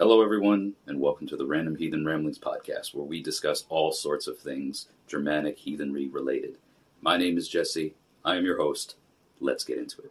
Hello, everyone, and welcome to the Random Heathen Ramblings podcast, where we discuss all sorts of things Germanic heathenry related. My name is Jesse. I am your host. Let's get into it.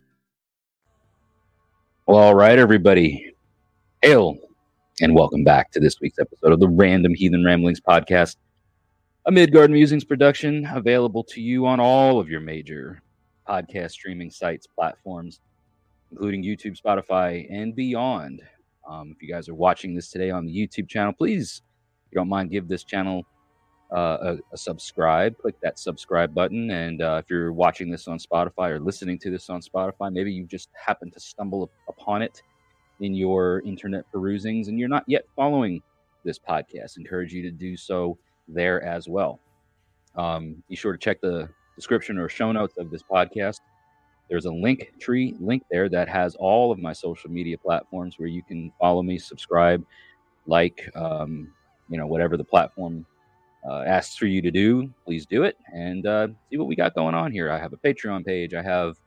Well, all right, everybody. Hail and welcome back to this week's episode of the Random Heathen Ramblings podcast, a Midgard Musings production available to you on all of your major podcast streaming sites, platforms, including YouTube, Spotify, and beyond. Um, if you guys are watching this today on the YouTube channel, please, if you don't mind, give this channel uh, a, a, subscribe. Click that subscribe button. And uh, if you're watching this on Spotify or listening to this on Spotify, maybe you just happen to stumble upon it in your internet perusings and you're not yet following this podcast. Encourage you to do so there as well. Um, be sure to check the description or show notes of this podcast. There's a link tree link there that has all of my social media platforms where you can follow me, subscribe, like, um, you know, whatever the platform uh, asks for you to do, please do it and uh, see what we got going on here. I have a Patreon page. I have,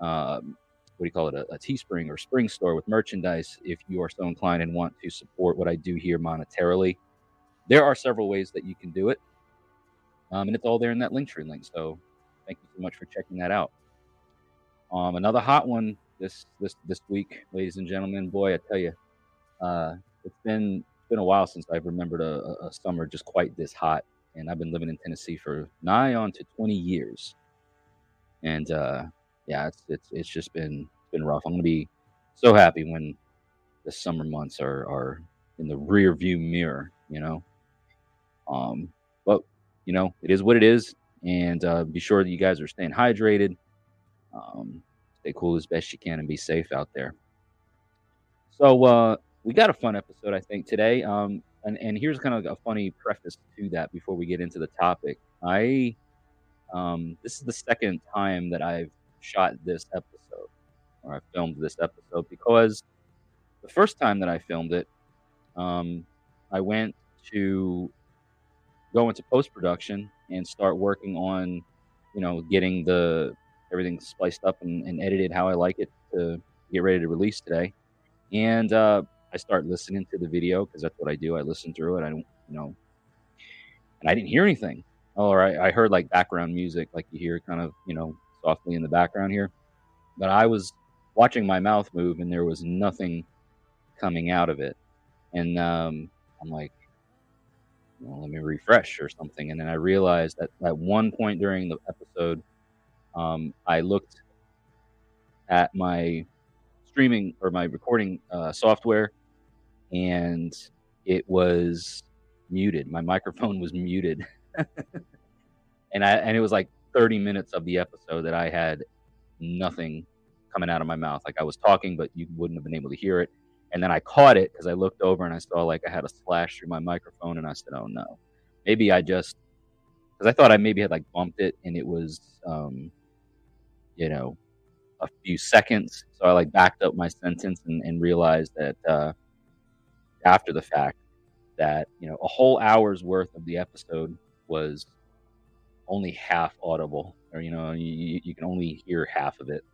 um, what do you call it, a, a Teespring or Spring store with merchandise if you are so inclined and want to support what I do here monetarily. There are several ways that you can do it. Um, and it's all there in that link tree link. So thank you so much for checking that out. Um, another hot one this this this week, ladies and gentlemen. Boy, I tell you, uh, it's been been a while since I've remembered a, a, summer just quite this hot. And I've been living in Tennessee for nigh on to 20 years. And uh, yeah, it's, it's, it's just been, been rough. I'm going to be so happy when the summer months are, are in the rear view mirror, you know? Um, but, you know, it is what it is. And uh, be sure that you guys are staying hydrated. Um, stay cool as best you can and be safe out there. So, uh, we got a fun episode, I think, today. Um, and, and here's kind of a funny preface to that before we get into the topic. I, um, this is the second time that I've shot this episode or I filmed this episode because the first time that I filmed it, um, I went to go into post production and start working on, you know, getting the everything spliced up and, and edited how I like it to get ready to release today. And uh, I start listening to the video because that's what I do. I listen through it. I don't, you know, and I didn't hear anything. All right, I heard like background music, like you hear kind of, you know, softly in the background here. But I was watching my mouth move, and there was nothing coming out of it. And um, I'm like, well, let me refresh or something. And then I realized that at one point during the episode, um, I looked at my streaming or my recording uh, software and it was muted. My microphone was muted. and I and it was like 30 minutes of the episode that I had nothing coming out of my mouth. Like I was talking, but you wouldn't have been able to hear it. And then I caught it because I looked over and I saw like I had a splash through my microphone, and I said, "Oh no, maybe I just." Because I thought I maybe had like bumped it, and it was, um, you know, a few seconds. So I like backed up my sentence and, and realized that uh, after the fact that you know a whole hour's worth of the episode was only half audible or you know you, you can only hear half of it.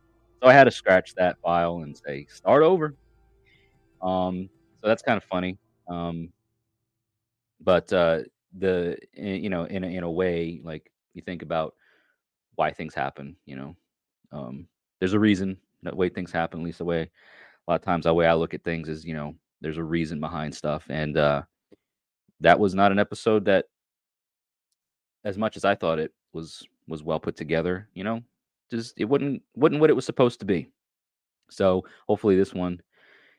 So i had to scratch that file and say start over. Um so that's kind of funny. Um but uh the you know in a, in a way like you think about why things happen you know? Um there's a reason that way things happen at least the way a lot of times the way i look at things is you know there's a reason behind stuff, and uh, that was not an episode that, as much as I thought it was was well put together, you know, just it wasn't wasn't what it was supposed to be. So hopefully this one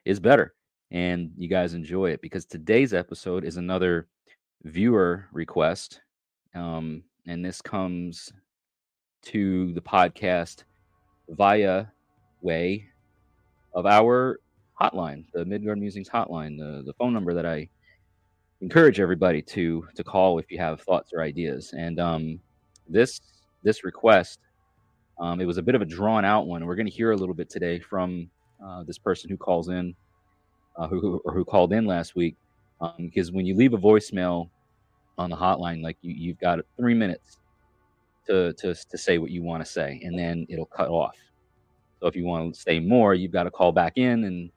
is better and you guys enjoy it because today's episode is another viewer request. Um, and this comes to the podcast via way of our hotline, the Midgard Musings hotline, the, the phone number that I encourage everybody to to call if you have thoughts or ideas. And um, this this request, um, it was a bit of a drawn out one. We're going to hear a little bit today from uh, this person who calls in, uh, who or who called in last week, um, because when you leave a voicemail on the hotline, like you you've got three minutes to to to say what you want to say, and then it'll cut off. So if you want to say more, you've got to call back in and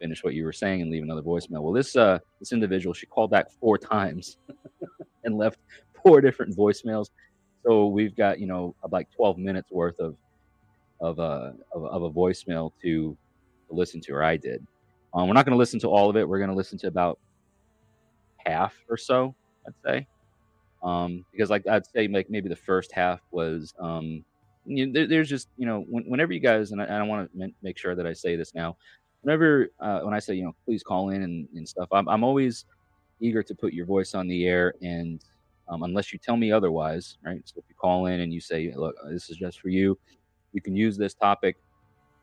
finish what you were saying and leave another voicemail. Well, this uh this individual she called back four times and left four different voicemails. So we've got you know like 12 minutes worth of of a uh, of, of a voicemail to, to listen to, or I did. Um, we're not going to listen to all of it. We're going to listen to about half or so, I'd say, um, because like I'd say like maybe the first half was um, you know, there, there's just you know when, whenever you guys and I, I want to make sure that I say this now whenever uh, when I say you know please call in and, and stuff, I'm I'm always eager to put your voice on the air and um, unless you tell me otherwise, right? So if you call in and you say, look, this is just for you, you can use this topic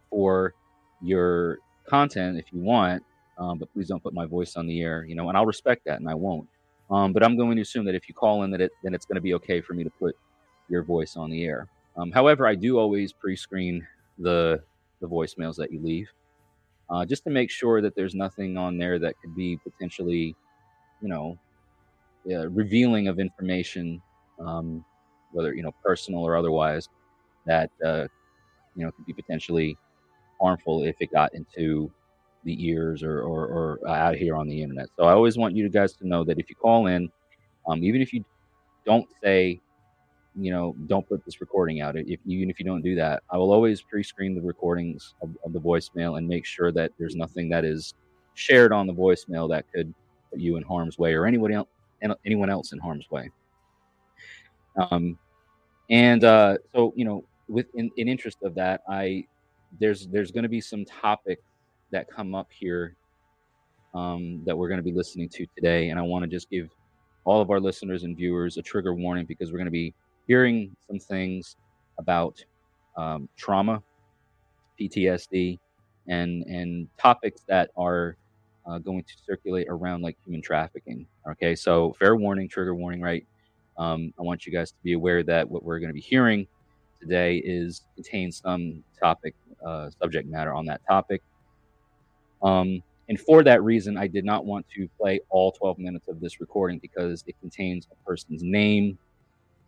for your content if you want, um, but please don't put my voice on the air, you know, and I'll respect that and I won't. Um, but I'm going to assume that if you call in, that it then it's going to be okay for me to put your voice on the air. Um, however, I do always pre-screen the the voicemails that you leave uh, just to make sure that there's nothing on there that could be potentially, you know, uh, revealing of information, um, whether you know personal or otherwise, that uh, you know could be potentially harmful if it got into the ears or, or, or out here on the internet. So I always want you guys to know that if you call in, um, even if you don't say you know, don't put this recording out. If even if you don't do that, I will always pre-screen the recordings of, of, the voicemail and make sure that there's nothing that is shared on the voicemail that could put you in harm's way or anyone else anyone else in harm's way. Um, and uh, so you know, with in, in interest of that, I there's there's going to be some topics that come up here um, that we're going to be listening to today, and I want to just give all of our listeners and viewers a trigger warning because we're going to be hearing some things about um, trauma, PTSD, and and topics that are uh, going to circulate around like human trafficking. Okay, so fair warning, trigger warning, right? Um, I want you guys to be aware that what we're going to be hearing today is contains some topic, uh, subject matter on that topic. Um, and for that reason, I did not want to play all 12 minutes of this recording because it contains a person's name,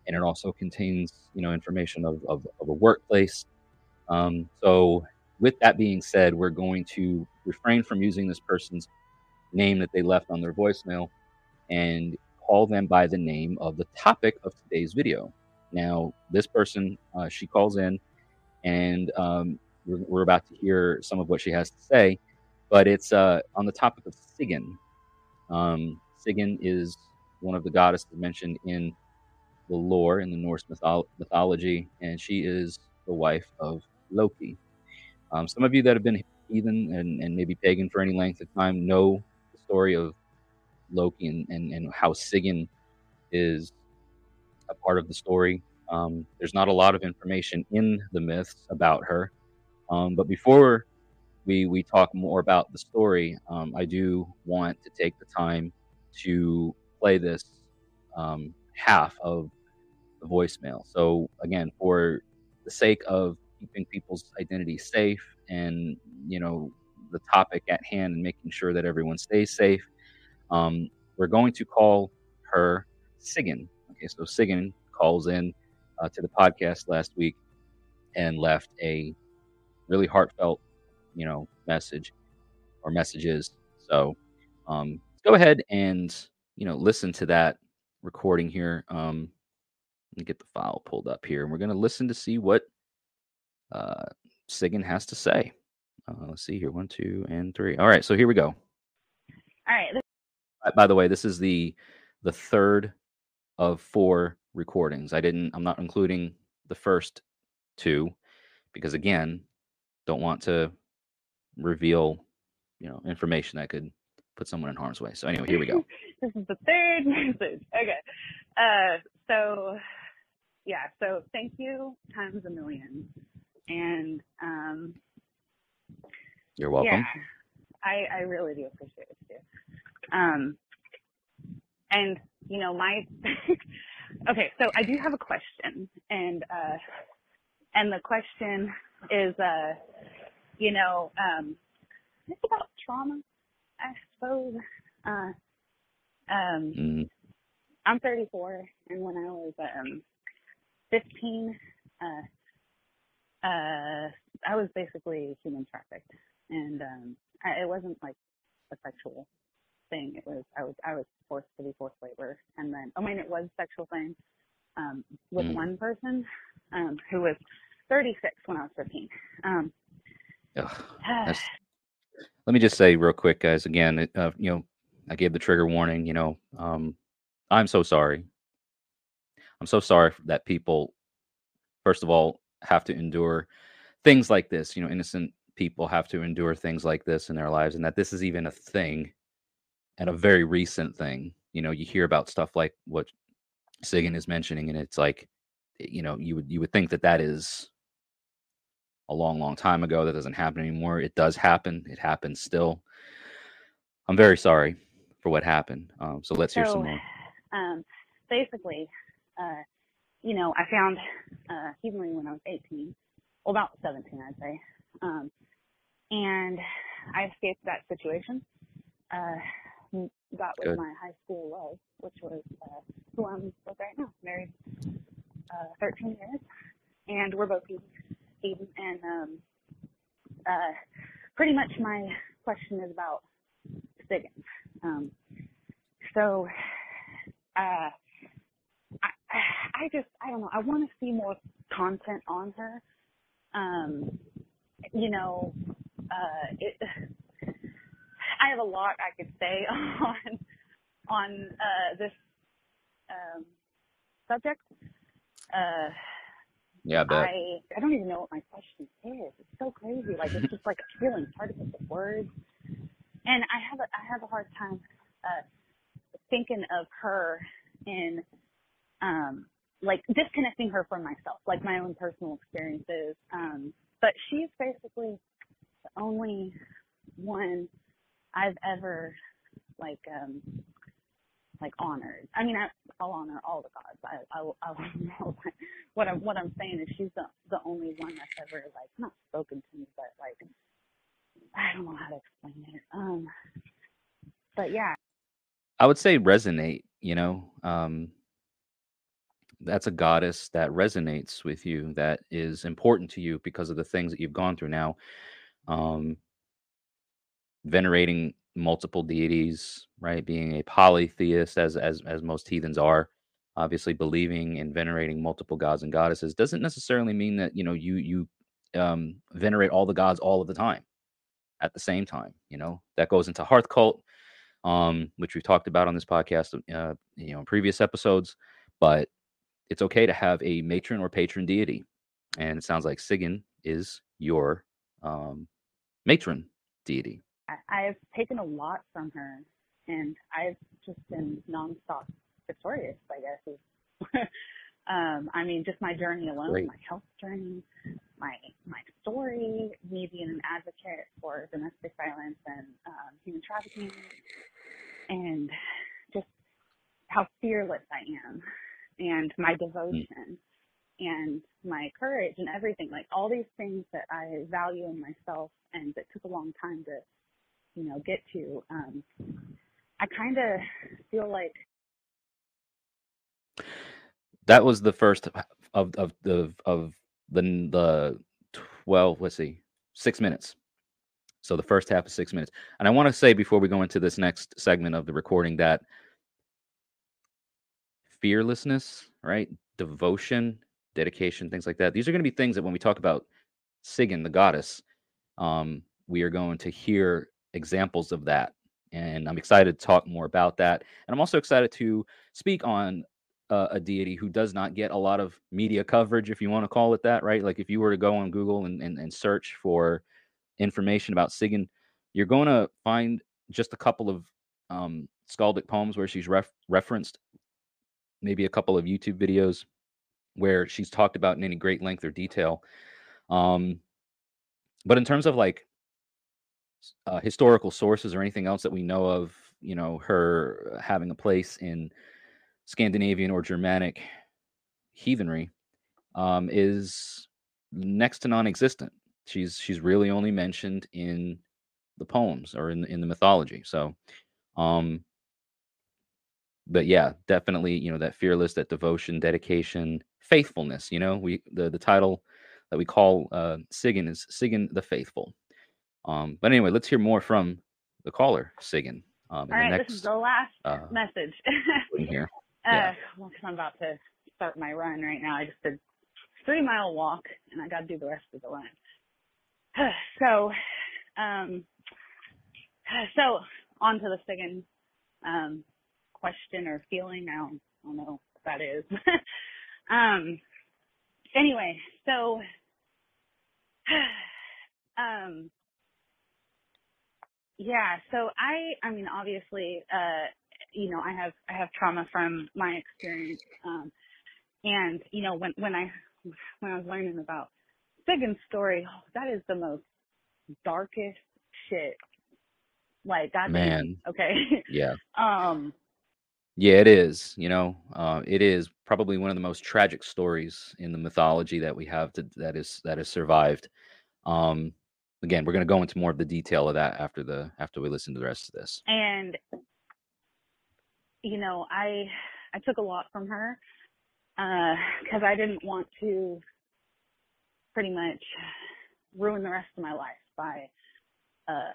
and it also contains you know information of, of, of a workplace. Um, so with that being said we're going to refrain from using this person's name that they left on their voicemail and call them by the name of the topic of today's video. Now this person uh, she calls in and um, we're, we're, about to hear some of what she has to say but it's uh, on the topic of sigyn. Um, sigyn is one of the goddesses mentioned in the lore in the Norse mytholo- mythology, and she is the wife of Loki. Um, some of you that have been heathen and, and maybe pagan for any length of time know the story of Loki and, and, and how Sigyn is a part of the story. Um, there's not a lot of information in the myths about her. Um, but before we, we talk more about the story, um, I do want to take the time to play this um, half of voicemail. So again, for the sake of keeping people's identity safe and you know the topic at hand and making sure that everyone stays safe, um, we're going to call her Sigyn. Okay, so Sigyn calls in uh, to the podcast last week and left a really heartfelt, you know, message or messages. So um, go ahead and you know listen to that recording here. Um, get the file pulled up here, and we're going to listen to see what uh, Sigyn has to say. Uh, let's see here, one, two, and three. All right, so here we go. All right. By the way, this is the the third of four recordings. I didn't. I'm not including the first two because again, don't want to reveal, you know, information that could put someone in harm's way. So anyway, here we go. this is the third message. Okay. Uh, so yeah, so thank you times a million. And um, you're welcome. Yeah, I, I really do appreciate it too. Um, and you know, my okay, so I do have a question, and uh, and the question is, uh, you know, um, it's about trauma, I suppose. Uh, um, mm. I'm 34, and when I was um, 15, uh, uh, I was basically human trafficked, and um, I, it wasn't like a sexual thing. It was I was I was forced to be forced labor, and then I mean it was a sexual thing um, with mm. one person um, who was 36 when I was 15. Um, Ugh, let me just say real quick, guys. Again, uh, you know, I gave the trigger warning. You know, um, I'm so sorry. I'm so sorry that people, first of all, have to endure things like this. You know, innocent people have to endure things like this in their lives, and that this is even a thing and a very recent thing. You know, you hear about stuff like what Sigyn is mentioning, and it's like, you know, you would you would think that that is a long, long time ago. That doesn't happen anymore. It does happen. It happens still. I'm very sorry for what happened. Um, so let's so, hear some more. Um, basically, uh, you know, I found uh, healing when I was 18, well, about 17, I'd say. Um, and I escaped that situation. Uh, got with Good. my high school love, which was uh, who I'm with right now, married uh, 13 years, and we're both Eden. And um, uh, pretty much my question is about Stiggins. Um, so uh, I just I don't know. I want to see more content on her. Um, you know, uh, it I have a lot I could say on on uh, this um, subject. Uh, yeah, I, I I don't even know what my question is. It's so crazy. Like it's just like a feeling. It's hard to put the words. And I have a I have a hard time uh, thinking of her in um like disconnecting her from myself, like my own personal experiences. Um, but she's basically the only one I've ever like um like honored. I mean, I, I'll honor all the gods. I, I, I know what I'm what I'm saying is she's the the only one that's ever like not spoken to me, but like I don't know how to explain it. Um, but yeah, I would say resonate. You know, um, that's a goddess that resonates with you, that is important to you because of the things that you've gone through. Now, um, venerating multiple deities, right? Being a polytheist, as as as most heathens are, obviously believing and venerating multiple gods and goddesses doesn't necessarily mean that you know you you um, venerate all the gods all of the time at the same time. You know that goes into hearth cult, um, which we've talked about on this podcast, uh, you know, in previous episodes. But it's okay to have a matron or patron deity, and it sounds like Sigyn is your um, matron deity. I've taken a lot from her, and I've just been nonstop victorious. I guess um, I mean, just my journey alone, Great. my health journey, my my story, me being an advocate for domestic violence and um, human trafficking, and just how fearless I am, and my hmm. devotion. Mm. And my courage and everything, like all these things that I value in myself and that took a long time to you know, get to. Um, I kind of feel like that was the first of of the of the the twelve. Let's see, six minutes. So the first half of six minutes. And I want to say before we go into this next segment of the recording that fearlessness, right? Devotion, dedication, things like that. These are going to be things that when we talk about Sigyn, the goddess, um, we are going to hear examples of that. And I'm excited to talk more about that. And I'm also excited to speak on uh, a deity who does not get a lot of media coverage, if you want to call it that, right? Like if you were to go on Google and, and, and search for information about Sigyn, you're going to find just a couple of um, skaldic poems where she's ref- referenced, maybe a couple of YouTube videos where she's talked about in any great length or detail. Um, but in terms of like uh, historical sources or anything else that we know of, you know, her having a place in Scandinavian or Germanic heathenry, um, is next to non-existent. She's she's really only mentioned in the poems or in in the mythology. So, um, but yeah, definitely, you know, that fearless, that devotion, dedication, faithfulness. You know, we the the title that we call uh, Sigyn is Sigyn the Faithful. Um, but anyway, let's hear more from the caller, Sigyn. Um, All right, next, this is the last uh, message. here. uh, yeah. well, 'cause I'm about to start my run right now. I just did three mile walk, and I got to do the rest of the run. so, um, so on to the second um, question or feeling. I don't, I don't know what that is. um, anyway, so, um, yeah, so I, I mean, obviously, uh, you know, I have, I have trauma from my experience. Um, and, you know, when, when I, when I was learning about Sigyn's story, oh, that is the most darkest shit. Like, goddamn. Man. Okay. Yeah. um, Yeah, it is. You know, uh, it is probably one of the most tragic stories in the mythology that we have to, that is that has survived. Um, again, we're going to go into more of the detail of that after the after we listen to the rest of this. and you know i i took a lot from her because i didn't want to pretty much ruin the rest of my life by uh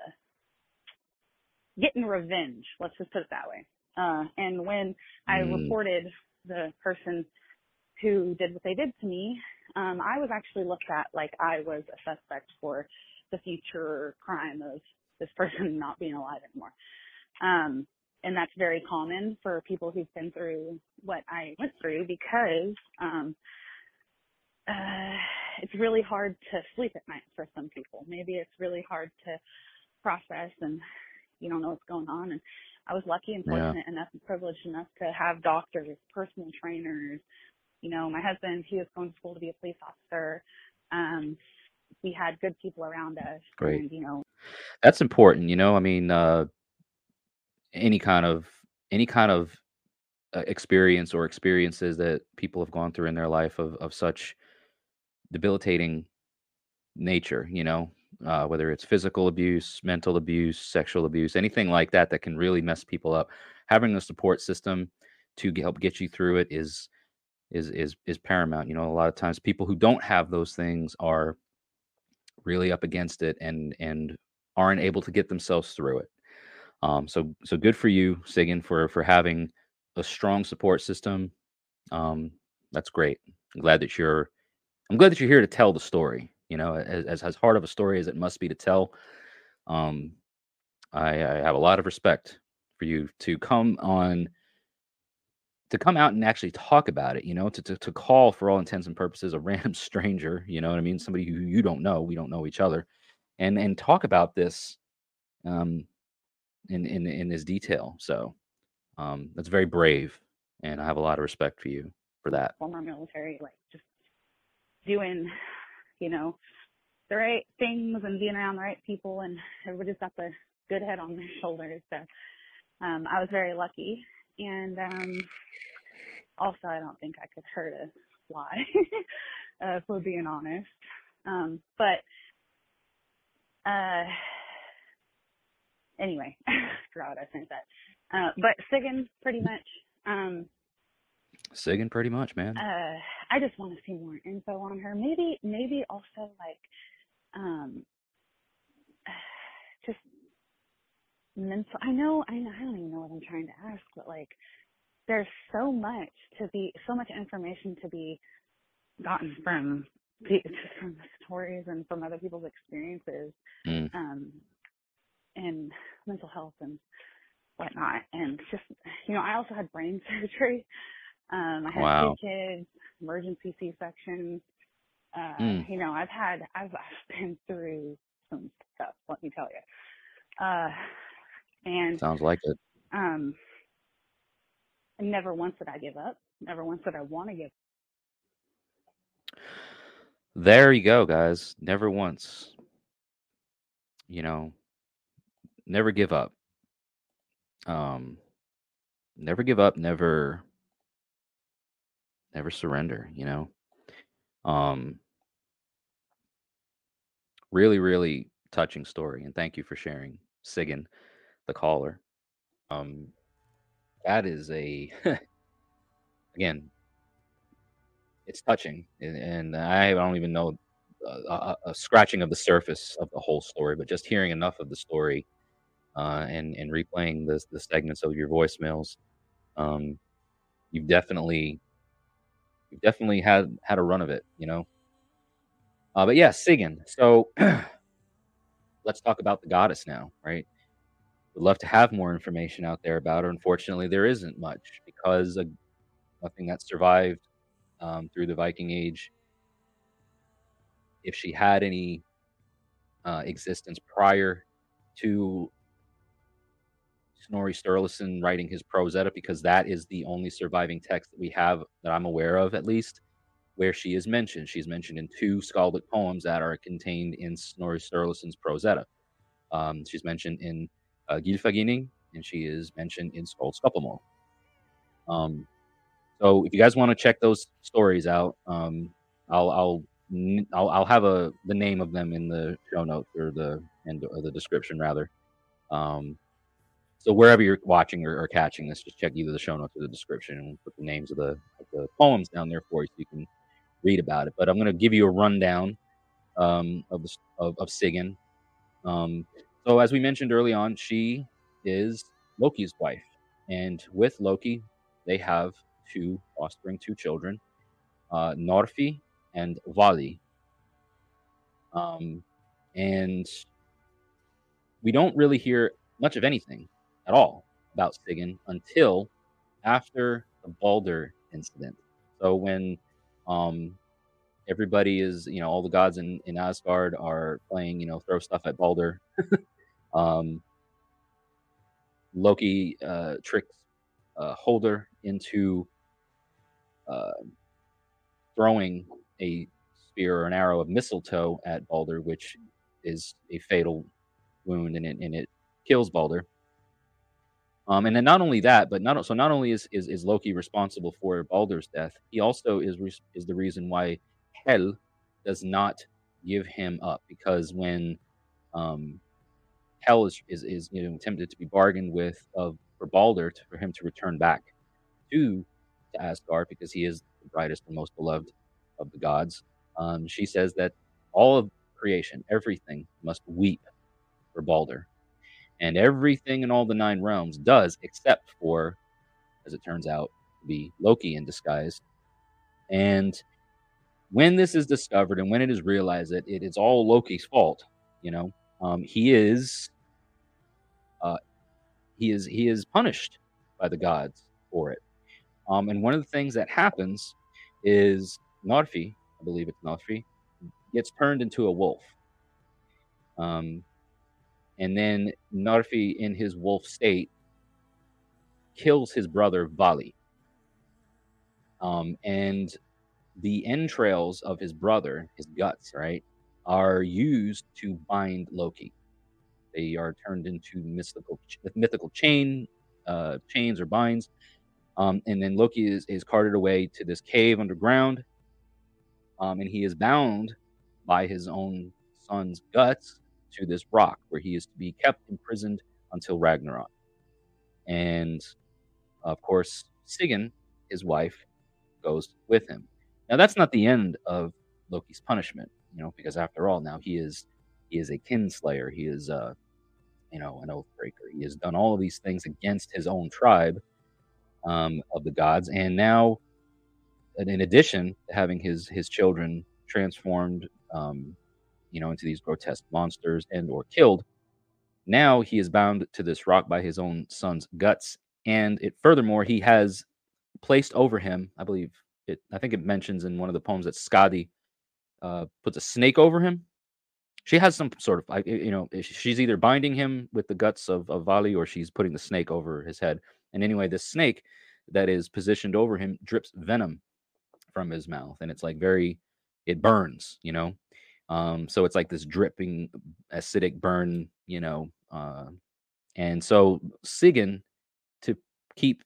getting revenge let's just put it that way uh and when i Mm. reported the person who did what they did to me um i was actually looked at like i was a suspect for the future crime of this person not being alive anymore um and that's very common for people who've been through what I went through because um uh it's really hard to sleep at night for some people. Maybe it's really hard to process and you don't know what's going on and I was lucky and Yeah. fortunate enough and privileged enough to have doctors, personal trainers. You know, my husband, he was going to school to be a police officer. Um we had good people around us Great. and you know, That's important. You know, I mean, uh, any kind of any kind of uh, experience or experiences that people have gone through in their life of of such debilitating nature. You know, uh, whether it's physical abuse, mental abuse, sexual abuse, anything like that that can really mess people up. Having a support system to help get you through it is is is is paramount. You know, a lot of times people who don't have those things are really up against it and and aren't able to get themselves through it. Um, so so good for you, Sigyn, for for having a strong support system. Um, that's great. I'm glad that you're I'm glad that you're here to tell the story. You know, as as, hard of a story as it must be to tell. Um, I, I have a lot of respect for you to come on to come out and actually talk about it, you know, to, to to call for all intents and purposes a random stranger, you know what I mean? Somebody who you don't know, we don't know each other, and and talk about this um in in in this detail. So um that's very brave and I have a lot of respect for you for that. former military, like just doing, you know, the right things and being around the right people and everybody's got the good head on their shoulders. So um I was very lucky. And um also I don't think I could hurt a fly, uh, if we're being honest. Um but uh anyway, forgot what I sent that. Uh but Sigyn pretty much um Sigyn pretty much, man. uh I just want to see more info on her. Maybe maybe also like um just mental I know I know I don't even know what I'm trying to ask, but like there's so much to be so much information to be gotten from from the stories and from other people's experiences Mm. um and mental health and whatnot and just you know I also had brain surgery Um, I had Wow. two kids, emergency C-section. Uh, Mm. You know, I've had, I've, I've been through some stuff. Let me tell you. Uh, and Sounds like it. um, never once did I give up. Never once did I want to give. Up. There you go, guys. Never once. You know, never give up. Um, never give up. Never, never surrender. You know. Um, really, really touching story, and thank you for sharing, Sigyn, the caller. Um, that is a again, it's touching, and, I don't even know a, a, a scratching of the surface of the whole story, but just hearing enough of the story uh, and and replaying the the segments of your voicemails, um, you've definitely definitely had had a run of it, you know. Uh, but yeah, Sigyn. So let's talk about the goddess now, right? Would love to have more information out there about her. Unfortunately, there isn't much because uh, nothing that survived um, through the Viking Age. If she had any uh, existence prior to Snorri Sturluson writing his Prose Edda, because that is the only surviving text that we have that I'm aware of, at least, where she is mentioned. She's mentioned in two skaldic poems that are contained in Snorri Sturluson's Prose Edda. Um, she's mentioned in uh, and she is mentioned in Skáldskaparmál. Um, so if you guys want to check those stories out, um, I'll, I'll I'll I'll have a the name of them in the show notes or the and or the description rather. Um, so wherever you're watching or, or catching this, just check either the show notes or the description, and we'll put the names of the of the poems down there for you so you can read about it. But I'm going to give you a rundown um, of, of of Sigyn. Um, so as we mentioned early on, she is Loki's wife, and with Loki, they have two offspring, two children, uh, Narfi and Vali. Um, and we don't really hear much of anything at all about Sigyn until after the Balder incident. So when um, everybody is, you know, all the gods in, in Asgard are playing, you know, throw stuff at Balder. um, Loki uh, tricks uh, Holder into uh, throwing a spear or an arrow of mistletoe at Balder, which is a fatal wound, and it and it kills Balder. Um, and then not only that, but not so not only is, is is Loki responsible for Balder's death, he also is is the reason why Hel does not give him up because when um, Hel is, is is you know attempted to be bargained with of for Balder to, for him to return back to to Asgard because he is the brightest and most beloved of the gods. Um, she says that all of creation, everything, must weep for Balder, and everything in all the nine realms does, except for, as it turns out, be Loki in disguise. And when this is discovered and when it is realized that it is all Loki's fault, you know, um, he is, uh, he is he is punished by the gods for it. Um, and one of the things that happens is Narfi, I believe it's Narfi, gets turned into a wolf. Um, and then Narfi, in his wolf state, kills his brother Vali. Um, and the entrails of his brother, his guts, right, are used to bind Loki. They are turned into mystical, mythical chain, uh, chains or binds. Um, and then Loki is, is carted away to this cave underground. Um, and he is bound by his own son's guts to this rock where he is to be kept imprisoned until Ragnarok. And of course, Sigyn, his wife, goes with him. Now that's not the end of Loki's punishment, you know, because after all, now he is he is a kinslayer. He is uh you know an oath breaker. He has done all of these things against his own tribe um, of the gods, and now, in addition to having his his children transformed, um, you know, into these grotesque monsters and or killed, now he is bound to this rock by his own son's guts, and it furthermore he has placed over him. I believe it. I think it mentions in one of the poems that Skadi uh, puts a snake over him. She has some sort of, you know, she's either binding him with the guts of, of Vali or she's putting the snake over his head. And anyway, this snake that is positioned over him drips venom from his mouth, and it's like very, it burns, you know. Um, so it's like this dripping acidic burn, you know. Uh, and so Sigyn, to keep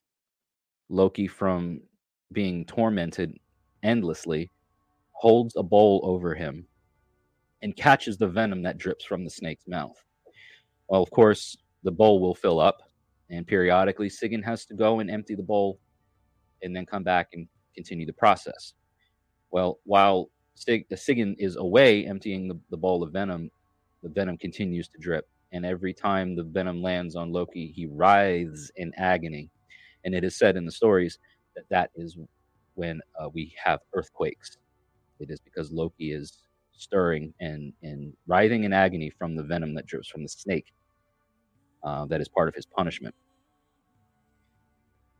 Loki from being tormented endlessly, holds a bowl over him and catches the venom that drips from the snake's mouth. Well, of course, the bowl will fill up, and periodically Sigyn has to go and empty the bowl and then come back and continue the process. Well, while Sig- Sigyn is away emptying the, the bowl of venom, the venom continues to drip. And every time the venom lands on Loki, he writhes in agony. And it is said in the stories that that is when uh, we have earthquakes. It is because Loki is stirring and, and writhing in agony from the venom that drips from the snake. Uh, that is part of his punishment.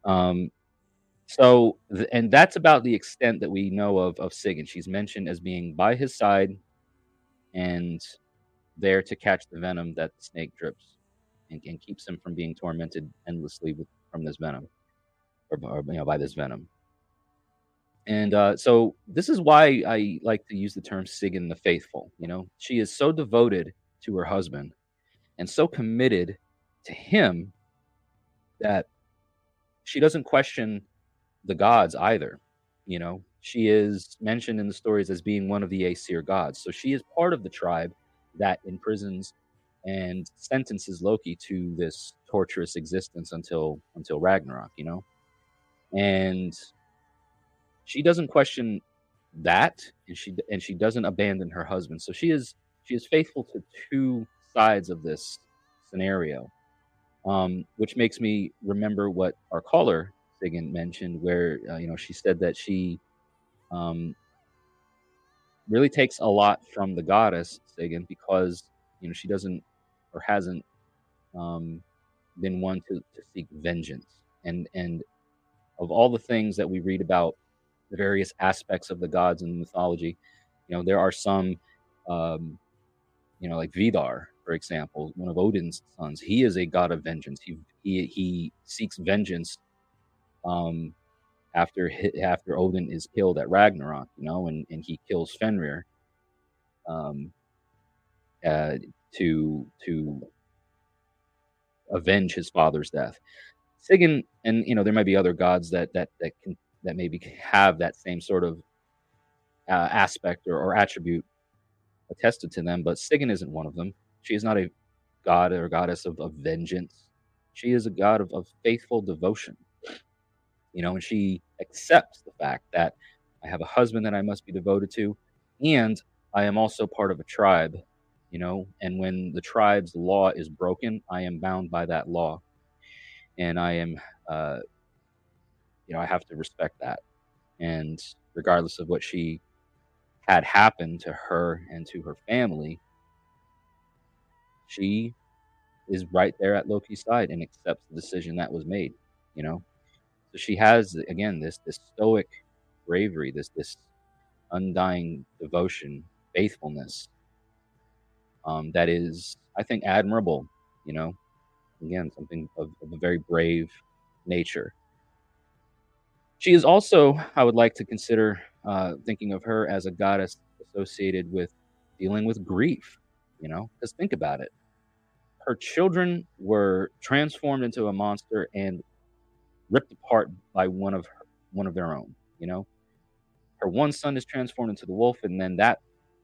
Um, so, and that's about the extent that we know of of Sigyn. She's mentioned as being by his side and there to catch the venom that the snake drips and, and keeps him from being tormented endlessly with, from this venom or, or, you know by this venom. And uh, so this is why I like to use the term Sigyn the faithful. You know, she is so devoted to her husband and so committed to him that she doesn't question the gods either. You know, she is mentioned in the stories as being one of the Aesir gods. So she is part of the tribe that imprisons and sentences Loki to this torturous existence until until Ragnarok, you know? And she doesn't question that and she and she doesn't abandon her husband. So she is she is faithful to two sides of this scenario. Um, which makes me remember what our caller Mentioned, where uh, you know she said that she um, really takes a lot from the goddess Sigyn because you know she doesn't or hasn't um, been one to, to seek vengeance, and and of all the things that we read about the various aspects of the gods in mythology, you know there are some, um, you know, like Vidar, for example, one of Odin's sons. He is a god of vengeance. He he he seeks vengeance um, after after Odin is killed at Ragnarok, you know, and, and he kills Fenrir um, uh, to to avenge his father's death. Sigyn, and you know, there might be other gods that that that can that maybe have that same sort of uh, aspect or, or attribute attested to them, but Sigyn isn't one of them. She is not a god or goddess of, of vengeance. She is a god of, of faithful devotion you know, and she accepts the fact that I have a husband that I must be devoted to, and I am also part of a tribe, you know, and when the tribe's law is broken, I am bound by that law, and I am, uh, you know, I have to respect that, and regardless of what she had happened to her and to her family, she is right there at Loki's side and accepts the decision that was made, you know. She has again this this stoic bravery, this this undying devotion, faithfulness. Um, that is, I think, admirable. You know, again, something of, of a very brave nature. She is also, I would like to consider uh, thinking of her as a goddess associated with dealing with grief. You know, because think about it. Her children were transformed into a monster and ripped apart by one of her, one of their own. You know, her one son is transformed into the wolf, and then that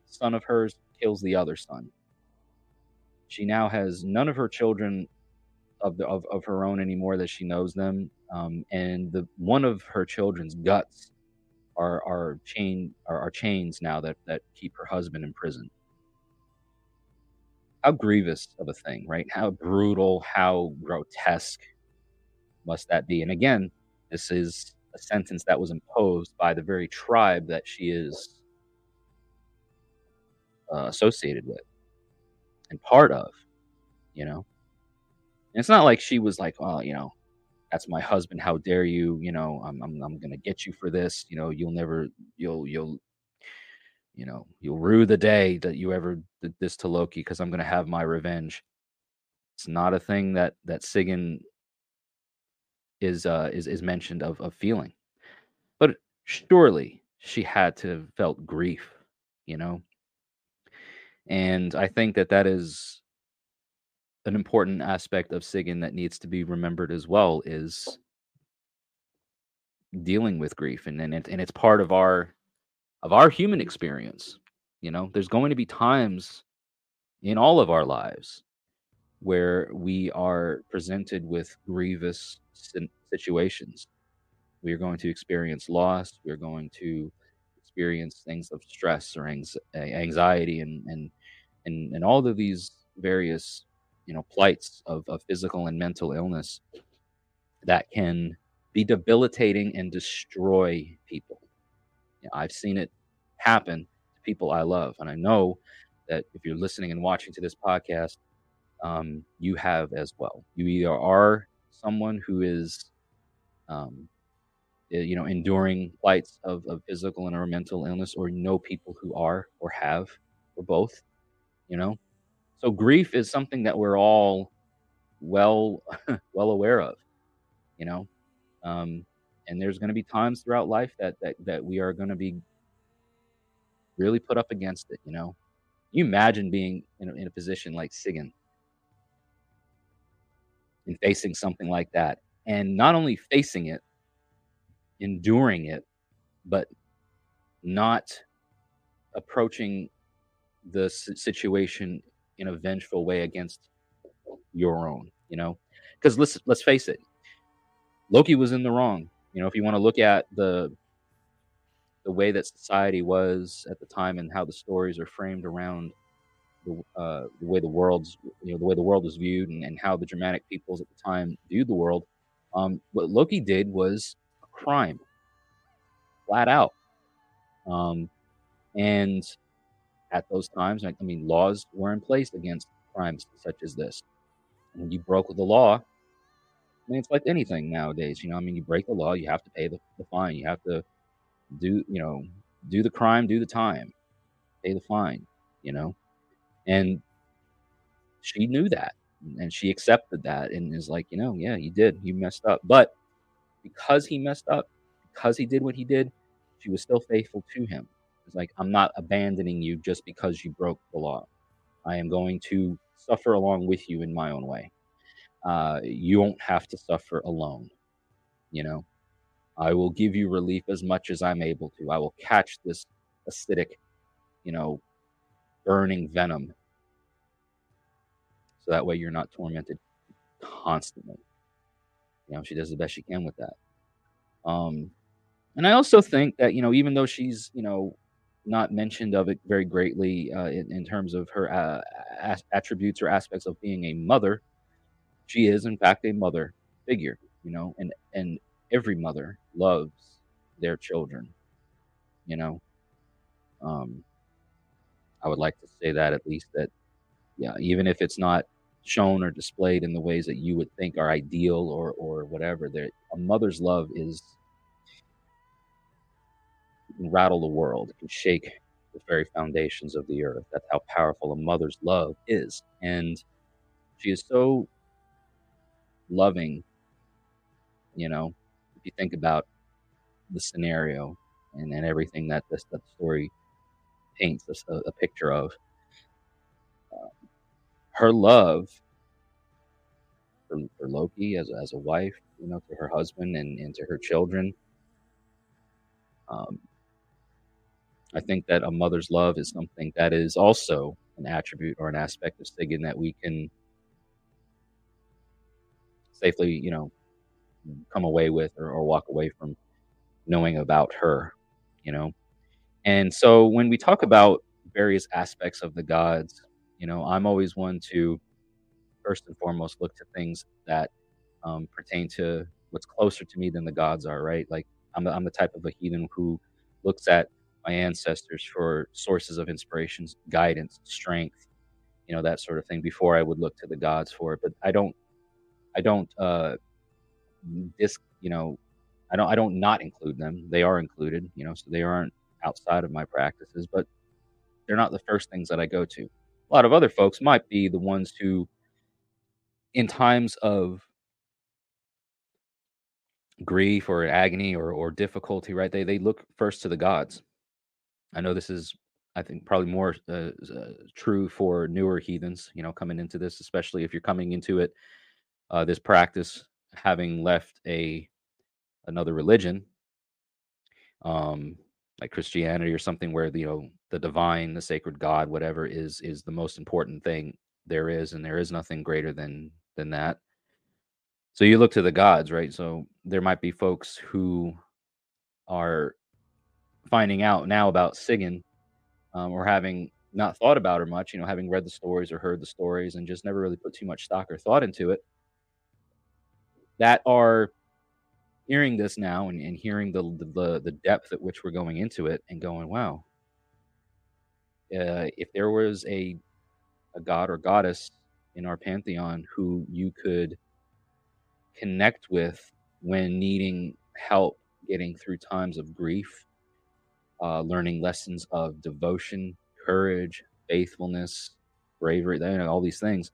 son of hers kills the other son. She now has none of her children of the of, of her own anymore that she knows them, um, and the one of her children's guts are are chain are, are chains now that that keep her husband in prison. How grievous of a thing, right? How brutal, how grotesque must that be? And again, this is a sentence that was imposed by the very tribe that she is uh, associated with and part of, you know. And it's not like she was like, well, you know, that's my husband. How dare you? You know, I'm I'm I'm gonna get you for this. You know, you'll never you'll you'll you know you'll rue the day that you ever did this to Loki because I'm gonna have my revenge. It's not a thing that that Sigyn is uh is is mentioned of of feeling, but surely she had to have felt grief, you know. And I think that that is an important aspect of Sigyn that needs to be remembered as well is dealing with grief and and, it, and it's part of our of our human experience you know there's going to be times in all of our lives where we are presented with grievous situations. We are going to experience loss. We're going to experience things of stress or anxiety and and and, and all of these various you know plights of, of physical and mental illness that can be debilitating and destroy people. I've seen it happen to people i love and i know that if you're listening and watching to this podcast um, you have as well. You either are someone who is um, you know enduring plights of, of physical and or mental illness or know people who are or have or both you know so grief is something that we're all well well aware of, you know. Um, and there's going to be times throughout life that that that we are going to be really put up against it, you know. You imagine being in a, in a position like Sigyn and facing something like that, and not only facing it, enduring it, but not approaching the situation in a vengeful way against your own, you know? Because let's let's face it, Loki was in the wrong. You know, if you want to look at the the way that society was at the time and how the stories are framed around the, uh, the way the world's you know the way the world was viewed and, and how the Germanic peoples at the time viewed the world, um, what Loki did was a crime, flat out. Um, and at those times. I mean, laws were in place against crimes such as this. When you broke the law, I mean, it's like anything nowadays. You know, I mean, you break the law, you have to pay the, the fine. You have to do, you know, do the crime, do the time, pay the fine. You know, and she knew that, and she accepted that, and is like, you know, yeah, you did, you messed up, but because he messed up, because he did what he did, she was still faithful to him. It's like, I'm not abandoning you just because you broke the law. I am going to suffer along with you in my own way. Uh, you won't have to suffer alone. You know, I will give you relief as much as I'm able to. I will catch this acidic, you know, burning venom. So that way you're not tormented constantly. You know, she does the best she can with that. Um, and I also think that, you know, even though she's, you know, not mentioned of it very greatly uh, in, in, terms of her uh, as- attributes or aspects of being a mother. She is, in fact, a mother figure, you know, and and every mother loves their children, you know. Um, I would like to say that at least that, yeah, even if it's not shown or displayed in the ways that you would think are ideal or or whatever, there a mother's love is rattle the world, it can shake the very foundations of the earth. That's how powerful a mother's love is. And she is so loving, you know, if you think about the scenario and, and everything that this that story paints a, a picture of. Um, her love for, for Loki as, as a wife, you know, to her husband and, and to her children, um, I think that a mother's love is something that is also an attribute or an aspect of Sigyn that we can safely, you know, come away with or, or walk away from knowing about her, you know. And so when we talk about various aspects of the gods, you know, I'm always one to first and foremost look to things that um, pertain to what's closer to me than the gods are, right? Like I'm the, I'm the type of a heathen who looks at my ancestors for sources of inspiration, guidance, strength, you know, that sort of thing before I would look to the gods for it. But I don't, I don't uh, this, you know, I don't I don't not include them. They are included, you know, so they aren't outside of my practices, but they're not the first things that I go to. A lot of other folks might be the ones who in times of grief or agony or or difficulty, right? They they look first to the gods. I know this is I think probably more uh, uh, true for newer heathens, you know, coming into this, especially if you're coming into it, uh, this practice having left a another religion, um, like Christianity or something, where you know the divine, the sacred God, whatever is is the most important thing there is, and there is nothing greater than than that. So you look to the gods, right? So there might be folks who are finding out now about Sigyn um, or having not thought about her much, you know, having read the stories or heard the stories and just never really put too much stock or thought into it, that are hearing this now and, and hearing the, the the depth at which we're going into it and going, wow, uh, if there was a a god or goddess in our pantheon who you could connect with when needing help getting through times of grief uh, learning lessons of devotion, courage, faithfulness, bravery, you know, all these things.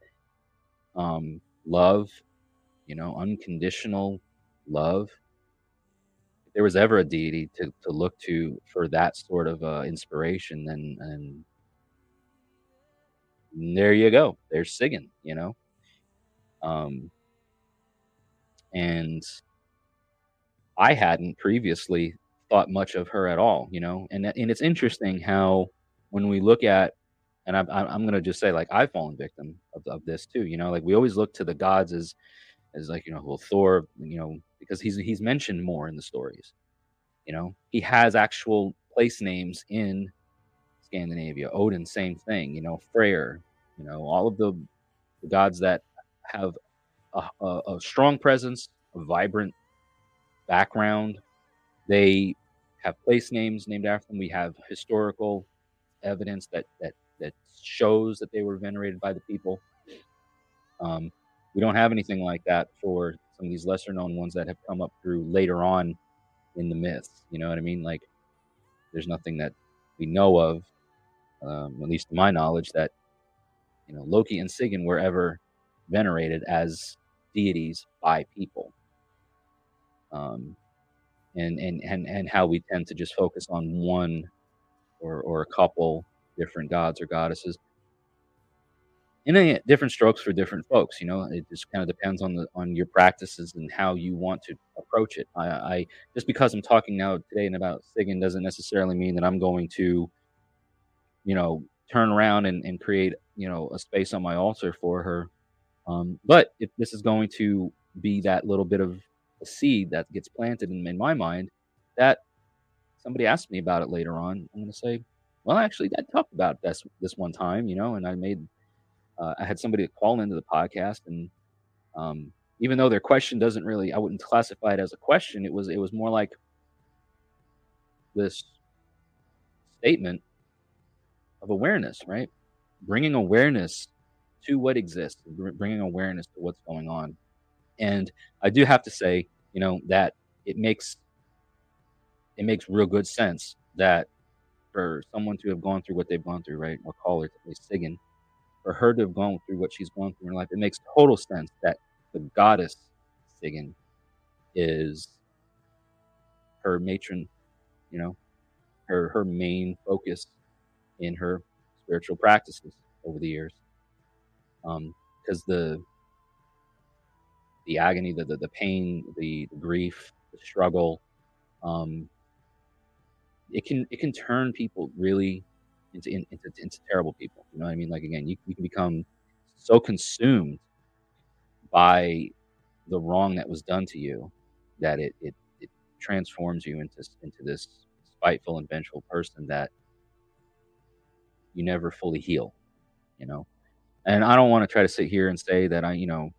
Um, love, you know, unconditional love. If there was ever a deity to, to look to for that sort of uh, inspiration, then and there you go. There's Sigyn, you know. Um, and I hadn't previously thought much of her at all, you know. And and it's interesting how when we look at, and I'm I'm to just say like I've fallen victim of, of this too, you know. Like we always look to the gods as as like you know, well Thor, you know, because he's he's mentioned more in the stories, you know. He has actual place names in Scandinavia. Odin, same thing, you know. Freyr, you know, all of the, the gods that have a, a, a strong presence, a vibrant background, they have place names named after them. We have historical evidence that that that shows that they were venerated by the people. Um, we don't have anything like that for some of these lesser known ones that have come up through later on in the myths. You know what I mean? Like, there's nothing that we know of, um, at least to my knowledge, that you know Loki and Sigyn were ever venerated as deities by people. Um, and and and and how we tend to just focus on one or or a couple different gods or goddesses and different strokes for different folks you know it just kind of depends on the on your practices and how you want to approach it i, I just because i'm talking now today and about Sigyn doesn't necessarily mean that i'm going to you know turn around and, and create you know a space on my altar for her um, but if this is going to be that little bit of a seed that gets planted in, in my mind that somebody asked me about it later on. I'm going to say, well, actually, I talked about this this one time, you know, and I made, uh, I had somebody call into the podcast, and um, even though their question doesn't really, I wouldn't classify it as a question. It was, it was more like this statement of awareness, right? Bringing awareness to what exists, bringing awareness to what's going on. And I do have to say, you know, that it makes it makes real good sense that for someone to have gone through what they've gone through, right? I'll call her at least Sigyn, for her to have gone through what she's gone through in her life, it makes total sense that the goddess Sigyn is her matron, you know, her her main focus in her spiritual practices over the years. Um, because the the agony, the, the, the pain, the, the grief, the struggle. Um, it can it can turn people really into, into into terrible people. You know what I mean? Like again, you, you can become so consumed by the wrong that was done to you that it it, it transforms you into into this spiteful and vengeful person that you never fully heal. You know, and I don't want to try to sit here and say that I you know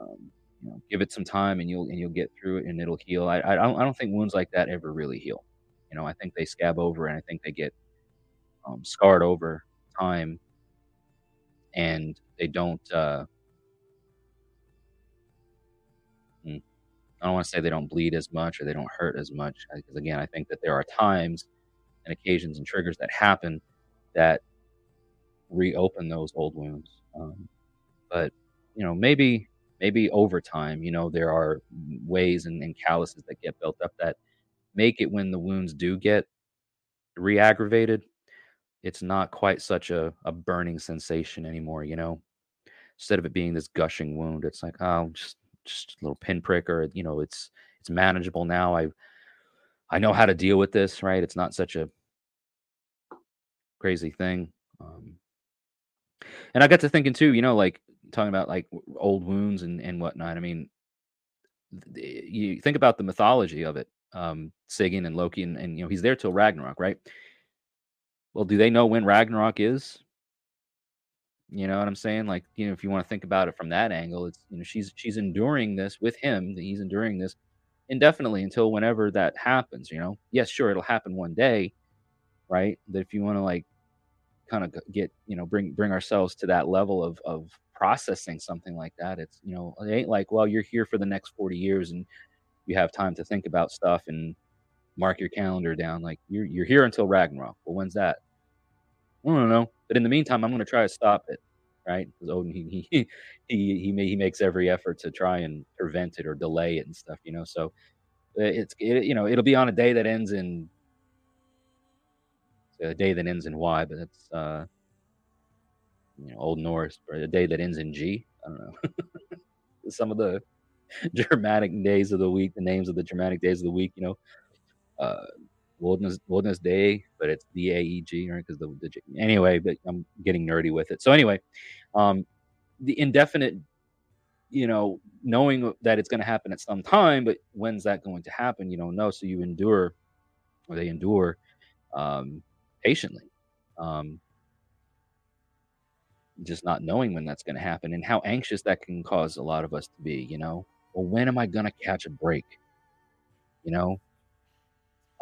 um, you know, give it some time and you'll and you'll get through it and it'll heal. I I don't, I don't think wounds like that ever really heal. You know, I think they scab over and I think they get um, scarred over time, and they don't uh, I don't want to say they don't bleed as much or they don't hurt as much because again, I think that there are times and occasions and triggers that happen that reopen those old wounds. Um, but you know, maybe maybe over time, you know, there are ways and, and calluses that get built up that make it when the wounds do get re-aggravated, it's not quite such a, a burning sensation anymore, you know. Instead of it being this gushing wound, it's like, oh, just just a little pinprick or you know, it's it's manageable now. I I know how to deal with this, right? It's not such a crazy thing. Um, and I got to thinking too, you know, like talking about like old wounds and, and whatnot. I mean, you think about the mythology of it, um, Sigyn and Loki, and, and you know, he's there till Ragnarok, right? Well, do they know when Ragnarok is? You know what I'm saying? Like, you know, if you want to think about it from that angle, it's you know, she's she's enduring this with him, That he's enduring this indefinitely until whenever that happens, you know. Yes, sure, it'll happen one day, right? That if you want to like kind of get you know bring bring ourselves to that level of of processing something like that it's you know it ain't like well you're here for the next 40 years and you have time to think about stuff and mark your calendar down like you're you're here until Ragnarok. Well when's that? I don't know. But in the meantime I'm going to try to stop it right? Because Odin he he he he, may, he makes every effort to try and prevent it or delay it and stuff you know? So it's it, you know it'll be on a day that ends in a day that ends in Y, but that's uh, you know Old Norse, or a day that ends in G. I don't know. Some of the Germanic days of the week, the names of the Germanic days of the week, you know, uh, Wilderness Wilderness Day, but it's D A E G, right? Because the, the anyway, but I'm getting nerdy with it. So anyway, um, the indefinite, you know, knowing that it's going to happen at some time, but when's that going to happen? You don't know. So you endure, or they endure, um, patiently. Um, just not knowing when that's going to happen and how anxious that can cause a lot of us to be, you know. Well, when am I going to catch a break? You know,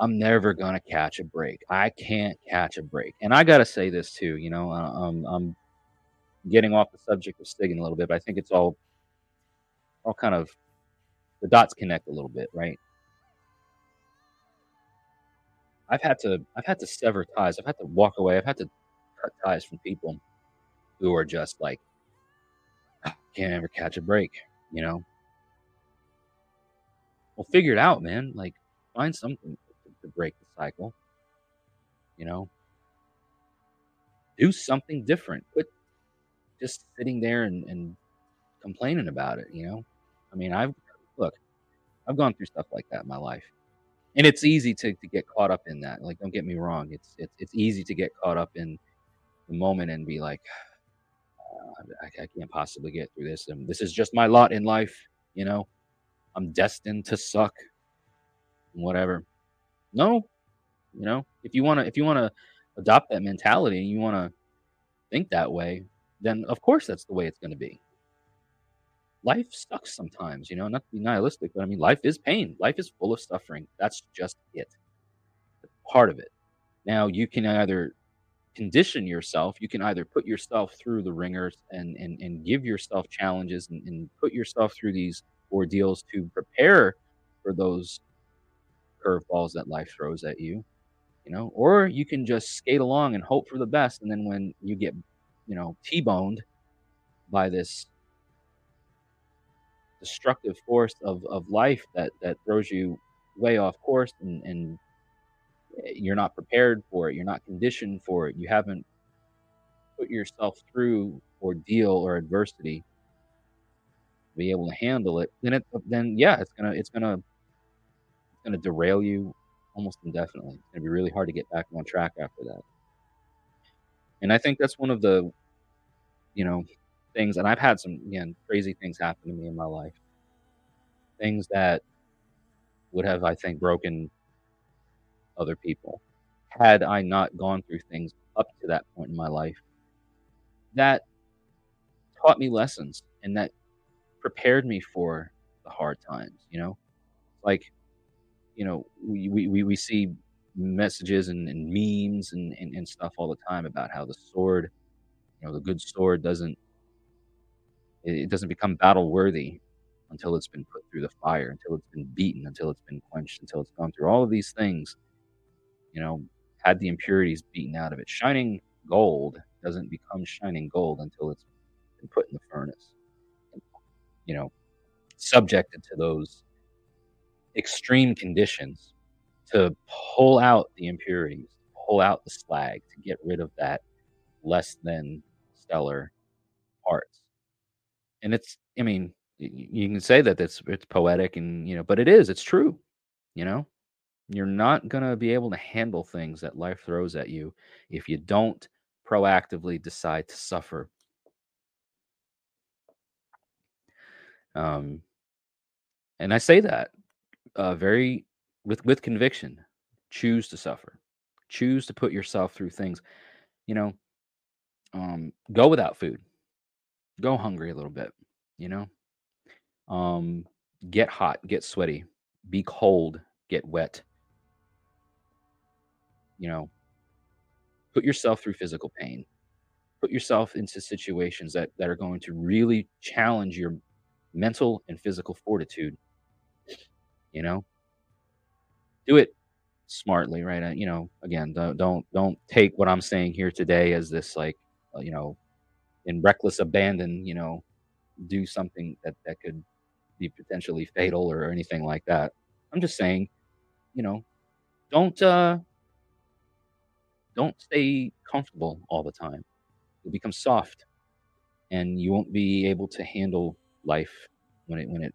I'm never going to catch a break. I can't catch a break. And I got to say this too, you know, um, I'm getting off the subject of Sigyn a little bit, but I think it's all, all kind of, the dots connect a little bit, right? I've had to I've had to sever ties. I've had to walk away. I've had to cut ties from people who are just like can't ever catch a break, you know. Well, figure it out, man. Like find something to, break the cycle. You know, do something different. Quit just sitting there and, and complaining about it. You know, I mean, I've look, I've gone through stuff like that in my life and it's easy to, to get caught up in that. Like, don't get me wrong. It's, it's, it's easy to get caught up in the moment and be like, uh, I, I, can't possibly get through this. And this is just my lot in life. You know, I'm destined to suck whatever. No, you know, if you want to, if you want to adopt that mentality and you want to think that way, then of course that's the way it's going to be life sucks sometimes, you know, not to be nihilistic, but I mean, life is pain. Life is full of suffering. That's just it. Part of it. Now, you can either condition yourself, you can either put yourself through the ringers and, and, and give yourself challenges and, and put yourself through these ordeals to prepare for those curveballs that life throws at you, you know, or you can just skate along and hope for the best. And then when you get, you know, T boned by this destructive force of, of life that, that throws you way off course and, and eh, you're not prepared for it. You're not conditioned for it. You haven't put yourself through ordeal or adversity be able to handle it. Then it, then yeah, it's gonna, it's gonna, it's gonna derail you almost indefinitely. It's gonna be really hard to get back on track after that. And I think that's one of the, you know, things, and I've had some again crazy things happen to me in my life. Things that would have, I think, broken other people had I not gone through things up to that point in my life that taught me lessons and that prepared me for the hard times, you know? Like, you know, we, we, we see messages and, and memes and, and, and stuff all the time about how the sword, you know, the good sword doesn't it doesn't become battle worthy until it's been put through the fire, until it's been beaten, until it's been quenched, until it's gone through all of these things, you know, had the impurities beaten out of it. Shining gold doesn't become shining gold until it's been put in the furnace. You know, subjected to those extreme conditions to pull out the impurities, pull out the slag, to get rid of that less than stellar parts. And it's, I mean, you can say that it's it's poetic and you know, but it is, it's true. You know, you're not gonna be able to handle things that life throws at you if you don't proactively decide to suffer. Um, and I say that uh, very with with conviction. Choose to suffer. Choose to put yourself through things. You know, um, go without food. Go hungry a little bit. You know, um, get hot, get sweaty, be cold, get wet. You know, put yourself through physical pain. Put yourself into situations that, that are going to really challenge your mental and physical fortitude. You know, do it smartly, right? You know, again, don't don't don't take what I'm saying here today as this like, uh, you know, in reckless abandon. You know, do something that that could be potentially fatal or anything like that. I'm just saying, you know, don't uh don't stay comfortable all the time. You'll become soft and you won't be able to handle life when it when it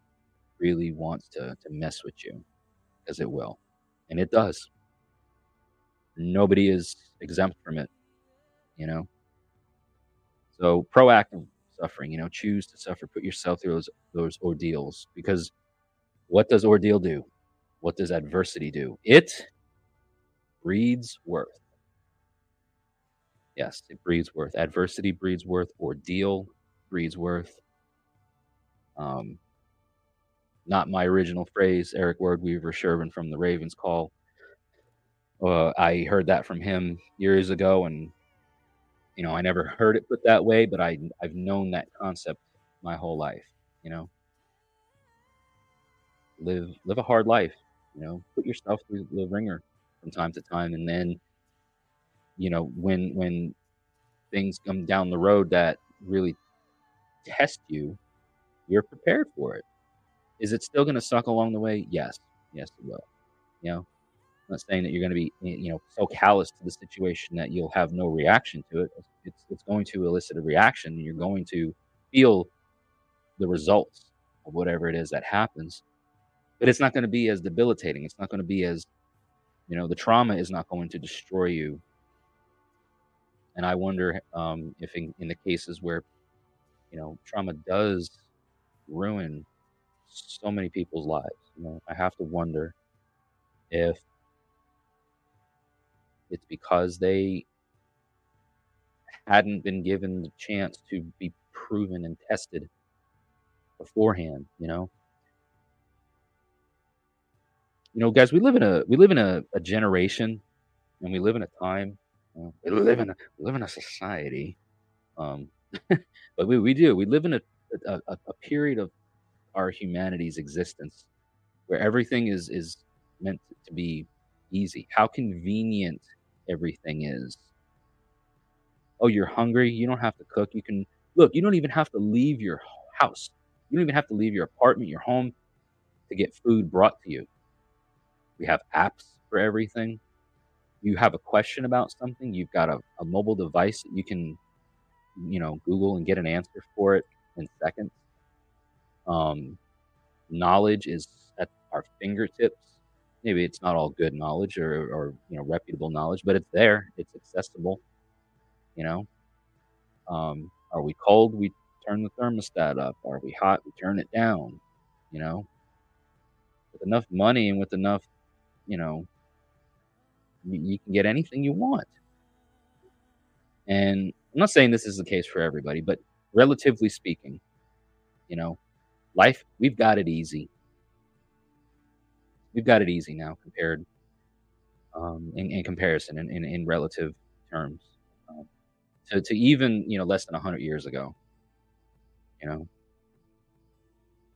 really wants to to mess with you as it will. And it does. Nobody is exempt from it, you know. So proactive suffering, you know, choose to suffer, put yourself through those those ordeals because what does ordeal do? What does adversity do? It breeds worth. Yes, it breeds worth. Adversity breeds worth. Ordeal breeds worth. Um, not my original phrase. Eric Word Weaver Shervin from the Ravens call. Uh, I heard that from him years ago, and you know, I never heard it put that way, but I I've known that concept my whole life. You know, live live a hard life. You know, put yourself through the ringer from time to time, and then, you know, when when things come down the road that really test you, you're prepared for it. Is it still going to suck along the way? Yes, yes, it will. You know, I'm not saying that you're going to be, you know, so callous to the situation that you'll have no reaction to it. It's it's going to elicit a reaction. And you're going to feel the results of whatever it is that happens, but it's not going to be as debilitating. It's not going to be as, you know, the trauma is not going to destroy you. And I wonder um, if in, in the cases where, you know, trauma does ruin so many people's lives, you know, I have to wonder if it's because they hadn't been given the chance to be proven and tested beforehand, you know. You know, guys, we live in a we live in a, a generation and we live in a time you know, we live in a we live in a society. Um but we, we do. We live in a, a, a period of our humanity's existence where everything is is meant to be easy. How convenient everything is. Oh, you're hungry? You don't have to cook. You can look, you don't even have to leave your house. You don't even have to leave your apartment, your home to get food brought to you. We have apps for everything. You have a question about something, you've got a, a mobile device that you can, you know, Google and get an answer for it in seconds. Um, knowledge is at our fingertips. Maybe it's not all good knowledge or, or you know reputable knowledge but it's there. It's accessible you know? Um, are we cold? We turn the thermostat up. Are we hot? We turn it down you know? With enough money and with enough you know you, you can get anything you want. And i'm not saying this is the case for everybody but relatively speaking you know life we've got it easy we've got it easy now compared um, in, in comparison in, in, in relative terms um, to, to even you know less than 100 years ago you know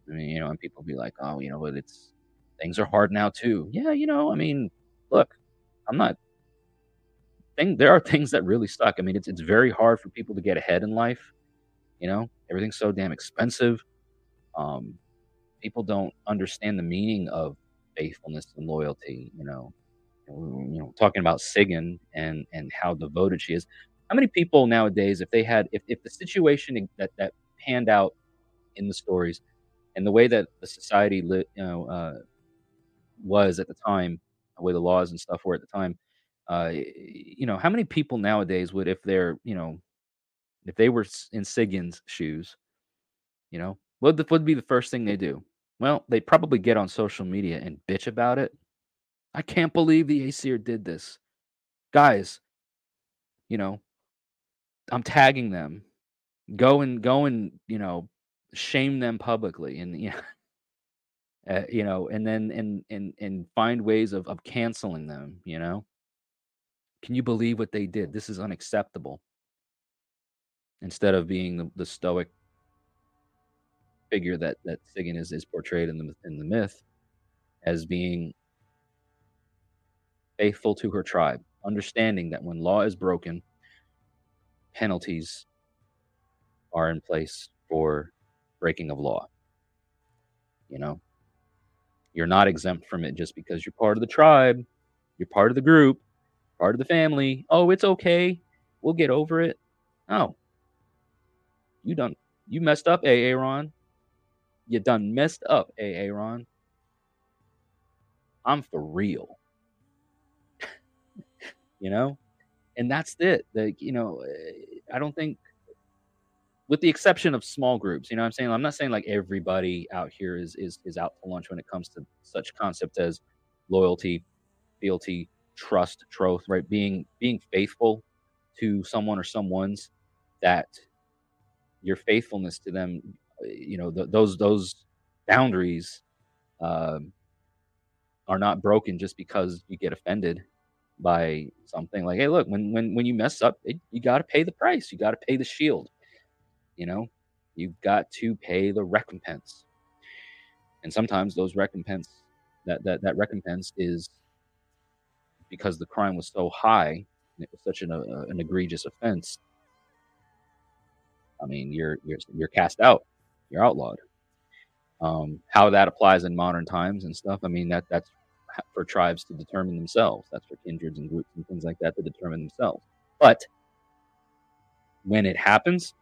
I mean, you know, and people be like, oh, you know, but it's things are hard now too. Yeah, you know, I mean, look, I'm not. Thing, there are things that really stuck. I mean, it's it's very hard for people to get ahead in life. You know, everything's so damn expensive. Um, people don't understand the meaning of faithfulness and loyalty. You know, you know, talking about Sigyn and and how devoted she is. How many people nowadays, if they had, if, if the situation that that panned out in the stories, and the way that the society lit, you know, uh, was at the time, the way the laws and stuff were at the time, uh, you know, how many people nowadays would, if they're, you know, if they were in Sigyn's shoes, you know, what would be the first thing they do? Well, they'd probably get on social media and bitch about it. I can't believe the Aesir did this. Guys, you know, I'm tagging them. Go and go and, you know, shame them publicly and you know, uh, you know and then and and and find ways of of canceling them, you know? Can you believe what they did? This is unacceptable. Instead of being the, the stoic figure that that Sigyn is is portrayed in the in the myth as being faithful to her tribe, understanding that when law is broken, penalties are in place for breaking of law. You know, you're not exempt from it just because you're part of the tribe, you're part of the group, part of the family. Oh, it's okay. We'll get over it. Oh, you done, you messed up, Aaron. You done messed up, Aaron. I'm for real. you know? And that's it. Like, you know, eh, I don't think with the exception of small groups, you know I'm saying? I'm not saying like everybody out here is is is out to lunch when it comes to such concepts as loyalty, fealty, trust, troth, right? Being being faithful to someone or someone's that your faithfulness to them you know th- those those boundaries um, are not broken just because you get offended by something. Like hey look when when when you mess up it, you got to pay the price. You got to pay the shield. You know you've got to pay the recompense. And sometimes those recompense that that, that recompense is because the crime was so high and it was such an, uh, an egregious offense i mean you're you're you're cast out you're outlawed. Um, how that applies in modern times and stuff, I mean that that's for tribes to determine themselves. That's for kindreds and groups and things like that to determine themselves. But when it happens,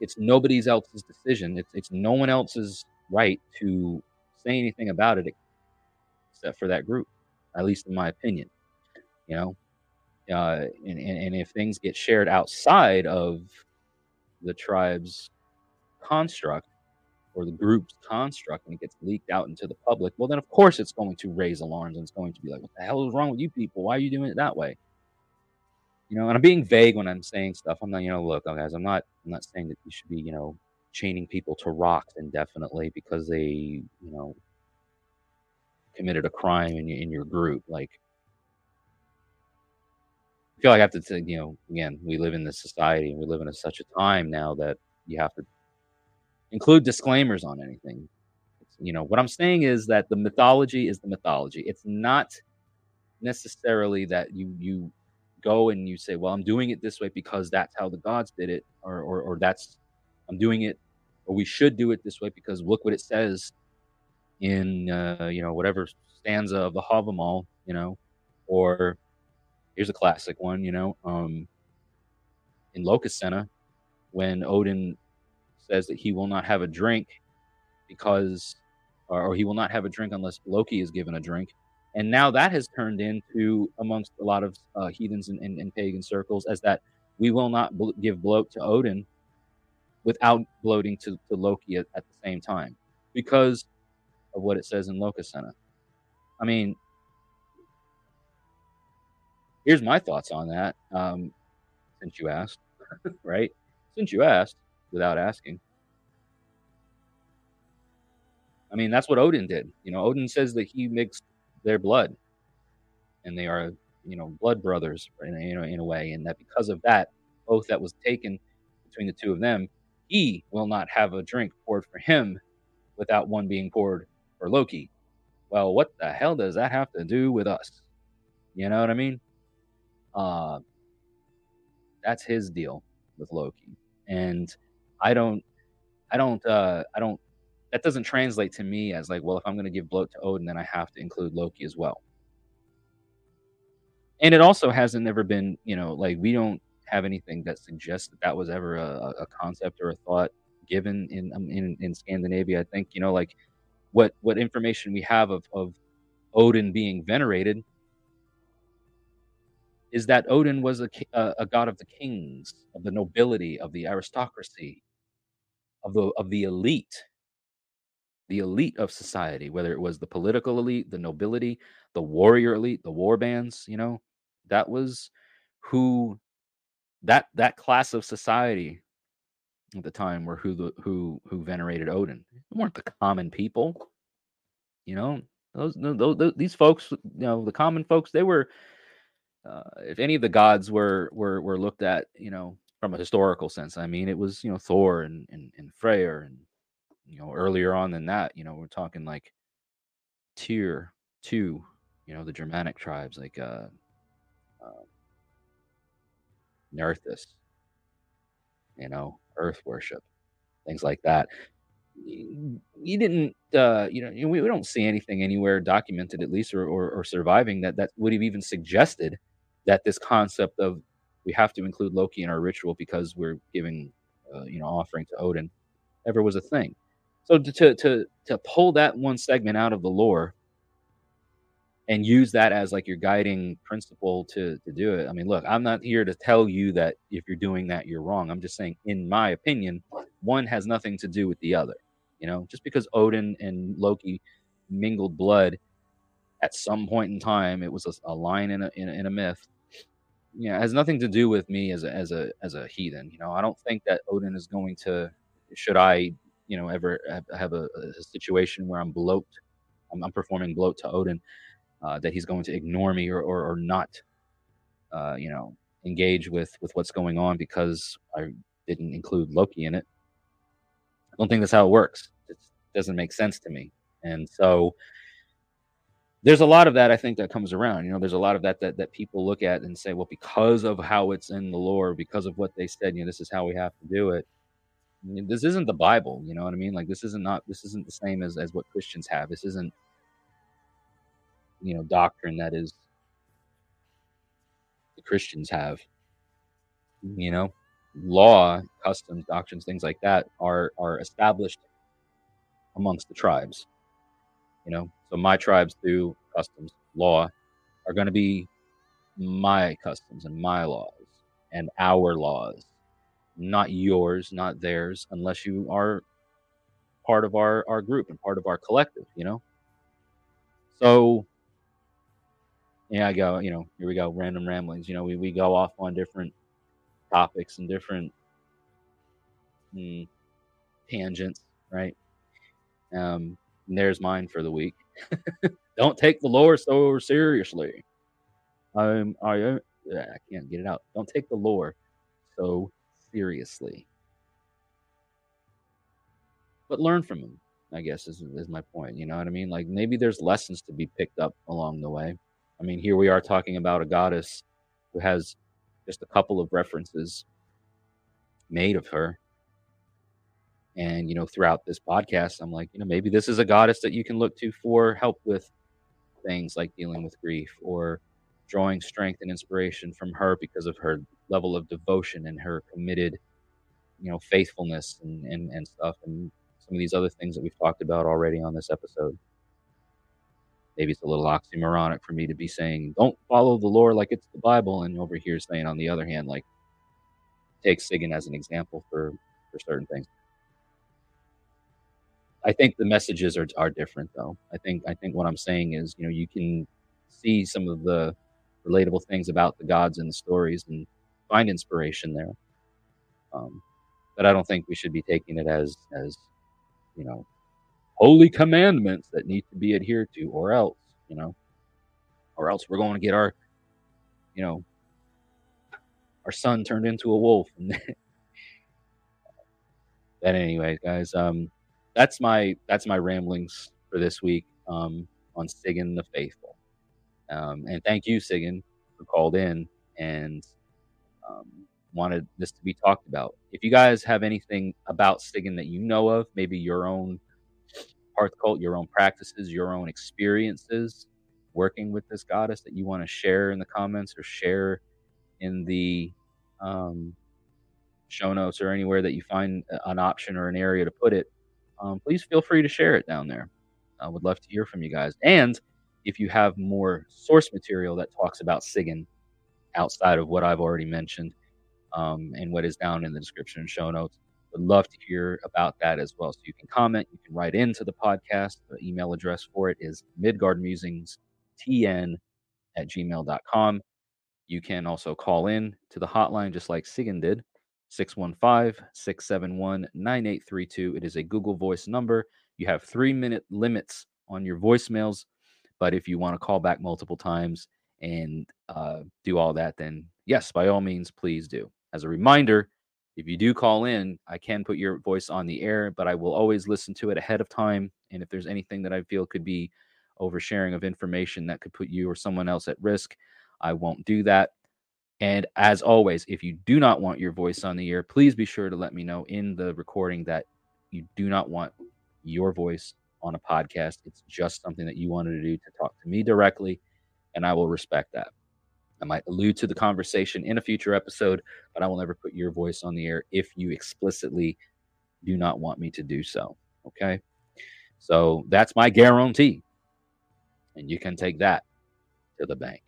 it's nobody else's decision. It's it's no one else's right to say anything about it except for that group, at least in my opinion. You know, uh, and, and, and if things get shared outside of the tribe's construct or the group's construct and it gets leaked out into the public, well, then of course it's going to raise alarms and it's going to be like, what the hell is wrong with you people? Why are you doing it that way? You know, and I'm being vague when I'm saying stuff. I'm not, you know, look, guys, I'm not, I'm not saying that you should be, you know, chaining people to rocks indefinitely because they, you know, committed a crime in your, in your group. Like, feel like I have to, say, you know, again, we live in this society and we live in a, such a time now that you have to include disclaimers on anything. You know, what I'm saying is that the mythology is the mythology. It's not necessarily that you you go and you say, "Well, I'm doing it this way because that's how the gods did it," or or, or that's I'm doing it, or we should do it this way because look what it says in uh, you know whatever stanza of the Havamal, you know, or here's a classic one, you know, um, in Lokasenna, when Odin says that he will not have a drink because, or, or he will not have a drink unless Loki is given a drink. And now that has turned into amongst a lot of uh, heathens and, and, pagan circles as that we will not bl- give blót to Odin without bloating to, to Loki at, at, the same time because of what it says in Lokasenna. I mean, here's my thoughts on that. Um, since you asked, right? Since you asked, without asking. I mean, that's what Odin did. You know, Odin says that he mixed their blood, and they are, you know, blood brothers in you know, in a way, and that because of that oath that was taken between the two of them, he will not have a drink poured for him without one being poured for Loki. Well, what the hell does that have to do with us? You know what I mean? Uh, that's his deal with Loki, and I don't, I don't, uh, I don't. That doesn't translate to me as like, well, if I'm going to give blót to Odin, then I have to include Loki as well. And it also hasn't ever been, you know, like we don't have anything that suggests that that was ever a, a concept or a thought given in, um, in in Scandinavia. I think you know, like what what information we have of of Odin being venerated is that Odin was a, uh, a god of the kings, of the nobility, of the aristocracy, of the of the elite, the elite of society, whether it was the political elite, the nobility, the warrior elite, the war bands, you know, that was who that that class of society at the time were who the who who venerated Odin. They weren't the common people, you know. Those, those, those these folks, you know, the common folks, they were uh, if any of the gods were were were looked at, you know, from a historical sense, I mean, it was you know Thor and and, and Freyr, and you know earlier on than that, you know, we're talking like Tyr too, you know, the Germanic tribes like uh, uh Nerthus, you know, Earth worship, things like that. You didn't, uh, you know, we, we don't see anything anywhere documented, at least, or, or, or surviving that that would have even suggested that this concept of we have to include Loki in our ritual because we're giving, uh, you know, offering to Odin, ever was a thing. So to, to to pull that one segment out of the lore and use that as like your guiding principle to to do it. I mean, look, I'm not here to tell you that if you're doing that you're wrong. I'm just saying in my opinion, one has nothing to do with the other. You know, just because Odin and Loki mingled blood at some point in time, it was a, a line in a, in a, in a myth you know, has nothing to do with me as a as a as a heathen. You know, I don't think that Odin is going to. Should I, you know, ever have, a, a, situation where I'm blót, I'm, I'm performing blót to Odin, uh, that he's going to ignore me or or, or not, uh, you know, engage with with what's going on because I didn't include Loki in it. I don't think that's how it works. It doesn't make sense to me, and so there's a lot of that I think that comes around. You know, there's a lot of that that that people look at and say, well, because of how it's in the lore, because of what they said, you know, this is how we have to do it. I mean, this isn't the Bible, you know what I mean? Like this isn't not this isn't the same as as what Christians have. This isn't you know doctrine that is the Christians have. You know, law, customs, doctrines, things like that are are established amongst the tribes. You know, so my tribes through customs law are going to be my customs and my laws and our laws, not yours, not theirs, unless you are part of our, our group and part of our collective, you know? So, yeah, I go, you know, here we go, random ramblings. You know, we, we go off on different topics and different mm, tangents, right? Um, and there's mine for the week. Don't take the lore so seriously. I'm I uh, I can't get it out. Don't take the lore so seriously. But learn from him, I guess is is my point. You know what I mean? Like maybe there's lessons to be picked up along the way. I mean, here we are talking about a goddess who has just a couple of references made of her and, you know, throughout this podcast, I'm like, you know, maybe this is a goddess that you can look to for help with things like dealing with grief or drawing strength and inspiration from her because of her level of devotion and her committed, you know, faithfulness and, and, and stuff. And some of these other things that we've talked about already on this episode. Maybe it's a little oxymoronic for me to be saying, don't follow the lore like it's the Bible. And over here saying, on the other hand, like, take Sigyn as an example for, for certain things. I think the messages are are different though. I think I think what I'm saying is, you know, you can see some of the relatable things about the gods and the stories and find inspiration there. Um, but I don't think we should be taking it as as you know holy commandments that need to be adhered to, or else you know, or else we're going to get our you know our son turned into a wolf. but anyway, guys, um, that's my that's my ramblings for this week um, on Sigyn the Faithful. Um, and thank you, Sigyn, who called in and um, wanted this to be talked about. If you guys have anything about Sigyn that you know of, maybe your own hearth cult, your own practices, your own experiences working with this goddess that you want to share in the comments or share in the um, show notes or anywhere that you find an option or an area to put it, um, please feel free to share it down there. I would love to hear from you guys. And if you have more source material that talks about Sigyn outside of what I've already mentioned um, and what is down in the description and show notes, would love to hear about that as well. So you can comment, you can write into the podcast. The email address for it is midgardmusingstn at gmail.com. You can also call in to the hotline just like Sigan did, 615 671 9832. It is a Google Voice number. You have three minute limits on your voicemails, but if you want to call back multiple times and uh, do all that, then yes, by all means, please do. As a reminder, if you do call in, I can put your voice on the air, but I will always listen to it ahead of time. And if there's anything that I feel could be oversharing of information that could put you or someone else at risk, I won't do that. And as always, if you do not want your voice on the air, please be sure to let me know in the recording that you do not want your voice on a podcast. It's just something that you wanted to do to talk to me directly, and I will respect that. I might allude to the conversation in a future episode, but I will never put your voice on the air if you explicitly do not want me to do so. Okay. So that's my guarantee. And you can take that to the bank.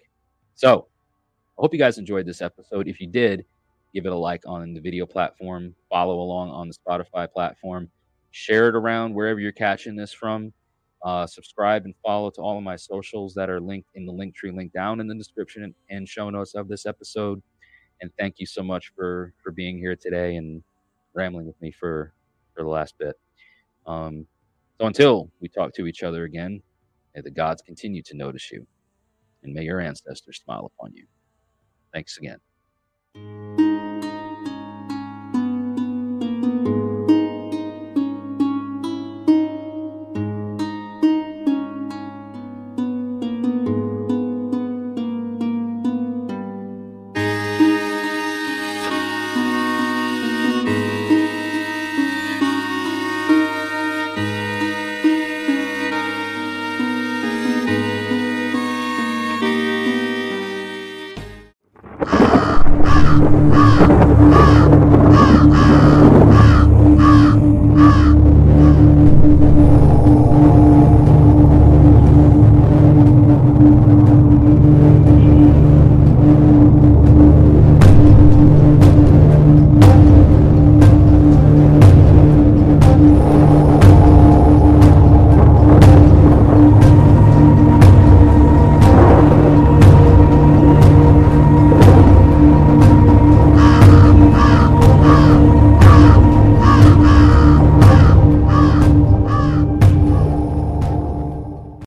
So I hope you guys enjoyed this episode. If you did, give it a like on the video platform, follow along on the Spotify platform, share it around wherever you're catching this from. Uh, subscribe and follow to all of my socials that are linked in the link tree link down in the description and show notes of this episode. And thank you so much for for being here today and rambling with me for for the last bit. Um, so until we talk to each other again, may the gods continue to notice you, and may your ancestors smile upon you. Thanks again.